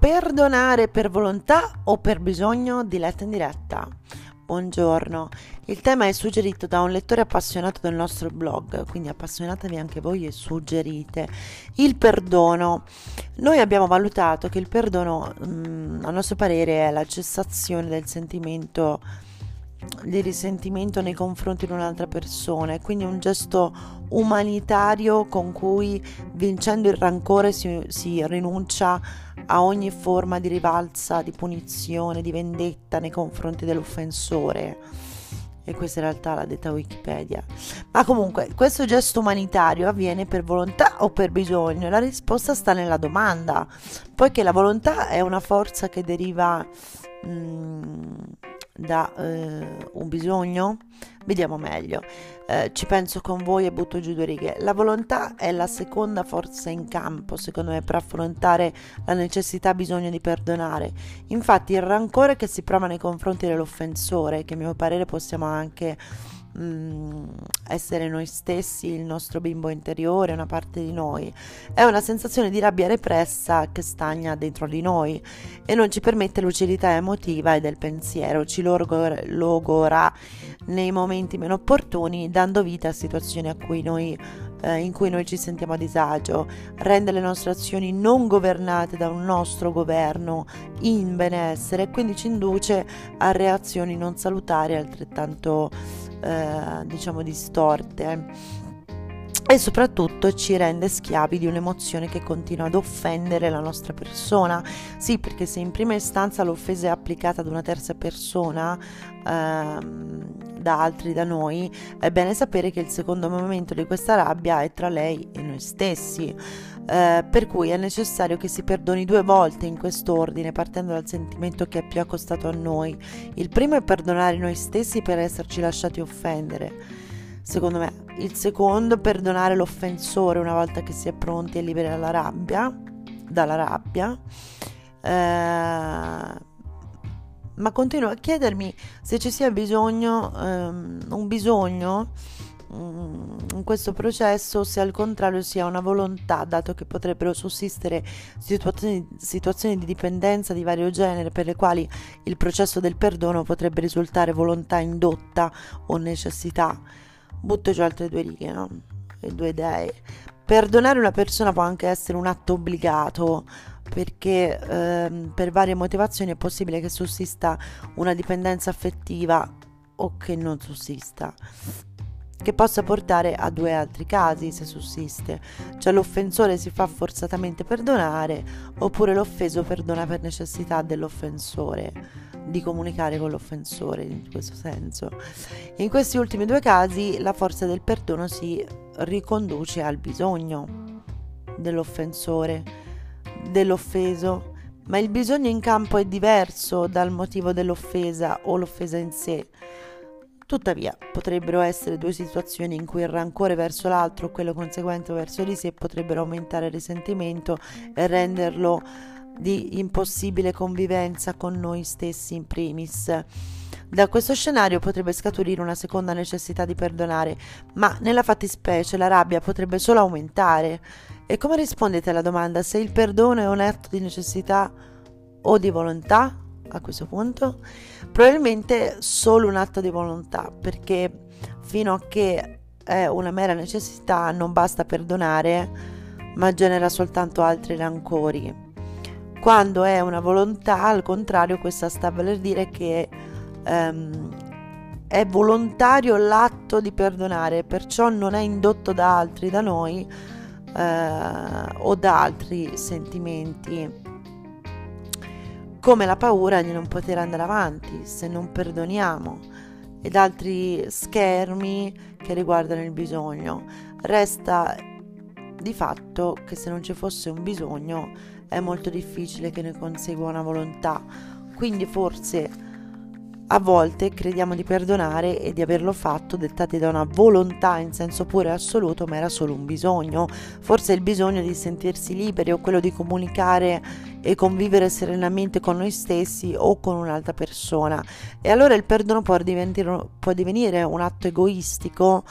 Perdonare per volontà o per bisogno? Diletta in diretta. Buongiorno. Il tema è suggerito da un lettore appassionato del nostro blog, quindi appassionatevi anche voi e suggerite. Il perdono. Noi abbiamo valutato che il perdono, mh, mm, a nostro parere, è la cessazione del sentimento di risentimento nei confronti di un'altra persona e quindi un gesto umanitario con cui vincendo il rancore si, si rinuncia a ogni forma di rivalsa, di punizione, di vendetta nei confronti dell'offensore. E questa in realtà l'ha detta Wikipedia. Ma comunque, questo gesto umanitario avviene per volontà o per bisogno? La risposta sta nella domanda, poiché la volontà è una forza che deriva mh, mm, da eh, un bisogno? Vediamo meglio. Eh, ci penso con voi e butto giù due righe. La volontà è la seconda forza in campo, secondo me, per affrontare la necessità bisogno di perdonare. Infatti, il rancore che si prova nei confronti dell'offensore, che a mio parere possiamo anche mh, mm, essere noi stessi, il nostro bimbo interiore, una parte di noi. È una sensazione di rabbia repressa che stagna dentro di noi e non ci permette lucidità emotiva e del pensiero, ci logora nei momenti meno opportuni, dando vita a situazioni a cui noi eh, in cui noi ci sentiamo a disagio, rende le nostre azioni non governate da un nostro governo in benessere e quindi ci induce a reazioni non salutari altrettanto eh, diciamo distorte e soprattutto ci rende schiavi di un'emozione che continua ad offendere la nostra persona. Sì, perché se in prima istanza l'offesa è applicata ad una terza persona, ehm, da altri da noi, è bene sapere che il secondo momento di questa rabbia è tra lei e noi stessi. Eh, per cui è necessario che si perdoni due volte in quest'ordine, partendo dal sentimento che è più accostato a noi. Il primo è perdonare noi stessi per esserci lasciati offendere. Secondo me, il secondo, perdonare l'offensore una volta che si è pronti a liberare la rabbia, dalla rabbia. Eh, ma continuo a chiedermi se ci sia bisogno, ehm, un bisogno Mm, in questo processo se al contrario sia una volontà, dato che potrebbero sussistere situazioni, situazioni, di dipendenza di vario genere per le quali il processo del perdono potrebbe risultare volontà indotta o necessità. Butto giù altre due righe, no? Le due idee. Perdonare una persona può anche essere un atto obbligato, perché ehm, per varie motivazioni è possibile che sussista una dipendenza affettiva o che non sussista che possa portare a due altri casi se sussiste, cioè l'offensore si fa forzatamente perdonare oppure l'offeso perdona per necessità dell'offensore di comunicare con l'offensore in questo senso. In questi ultimi due casi la forza del perdono si riconduce al bisogno dell'offensore, dell'offeso, ma il bisogno in campo è diverso dal motivo dell'offesa o l'offesa in sé. Tuttavia, potrebbero essere due situazioni in cui il rancore verso l'altro o quello conseguente verso di sé potrebbero aumentare il risentimento e renderlo di impossibile convivenza con noi stessi in primis. Da questo scenario potrebbe scaturire una seconda necessità di perdonare, ma nella fattispecie la rabbia potrebbe solo aumentare. E come rispondete alla domanda se il perdono è un atto di necessità o di volontà? a questo punto? Probabilmente solo un atto di volontà, perché fino a che è una mera necessità non basta perdonare, ma genera soltanto altri rancori. Quando è una volontà, al contrario, questa sta a voler dire che um, è volontario l'atto di perdonare, perciò non è indotto da altri, da noi uh, o da altri sentimenti come la paura di non poter andare avanti se non perdoniamo ed altri schermi che riguardano il bisogno. Resta di fatto che se non ci fosse un bisogno è molto difficile che ne consegua una volontà. Quindi forse a volte crediamo di perdonare e di averlo fatto dettati da una volontà in senso pure assoluto, ma era solo un bisogno. Forse il bisogno di sentirsi liberi o quello di comunicare e convivere serenamente con noi stessi o con un'altra persona. E allora il perdono può può divenire un atto egoistico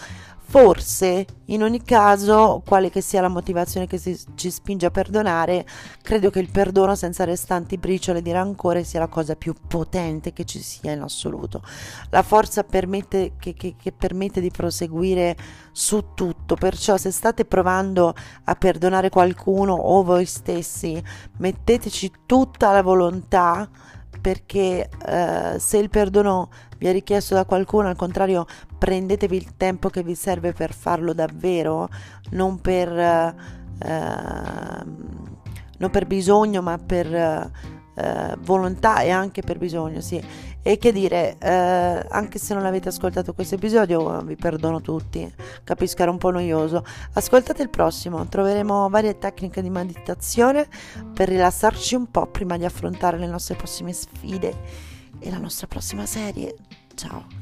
Forse, in ogni caso, quale che sia la motivazione che si, ci spinge a perdonare, credo che il perdono senza restanti briciole di rancore sia la cosa più potente che ci sia in assoluto. La forza permette, che, che, che permette di proseguire su tutto, perciò se state provando a perdonare qualcuno o voi stessi, metteteci tutta la volontà perché eh, se il perdono vi è richiesto da qualcuno, al contrario, prendetevi il tempo che vi serve per farlo davvero, non per, eh, non per bisogno, ma per eh, volontà e anche per bisogno, sì. E che dire, eh, anche se non avete ascoltato questo episodio, vi perdono tutti, capisco era un po' noioso. Ascoltate il prossimo, troveremo varie tecniche di meditazione per rilassarci un po' prima di affrontare le nostre prossime sfide e la nostra prossima serie. Ciao!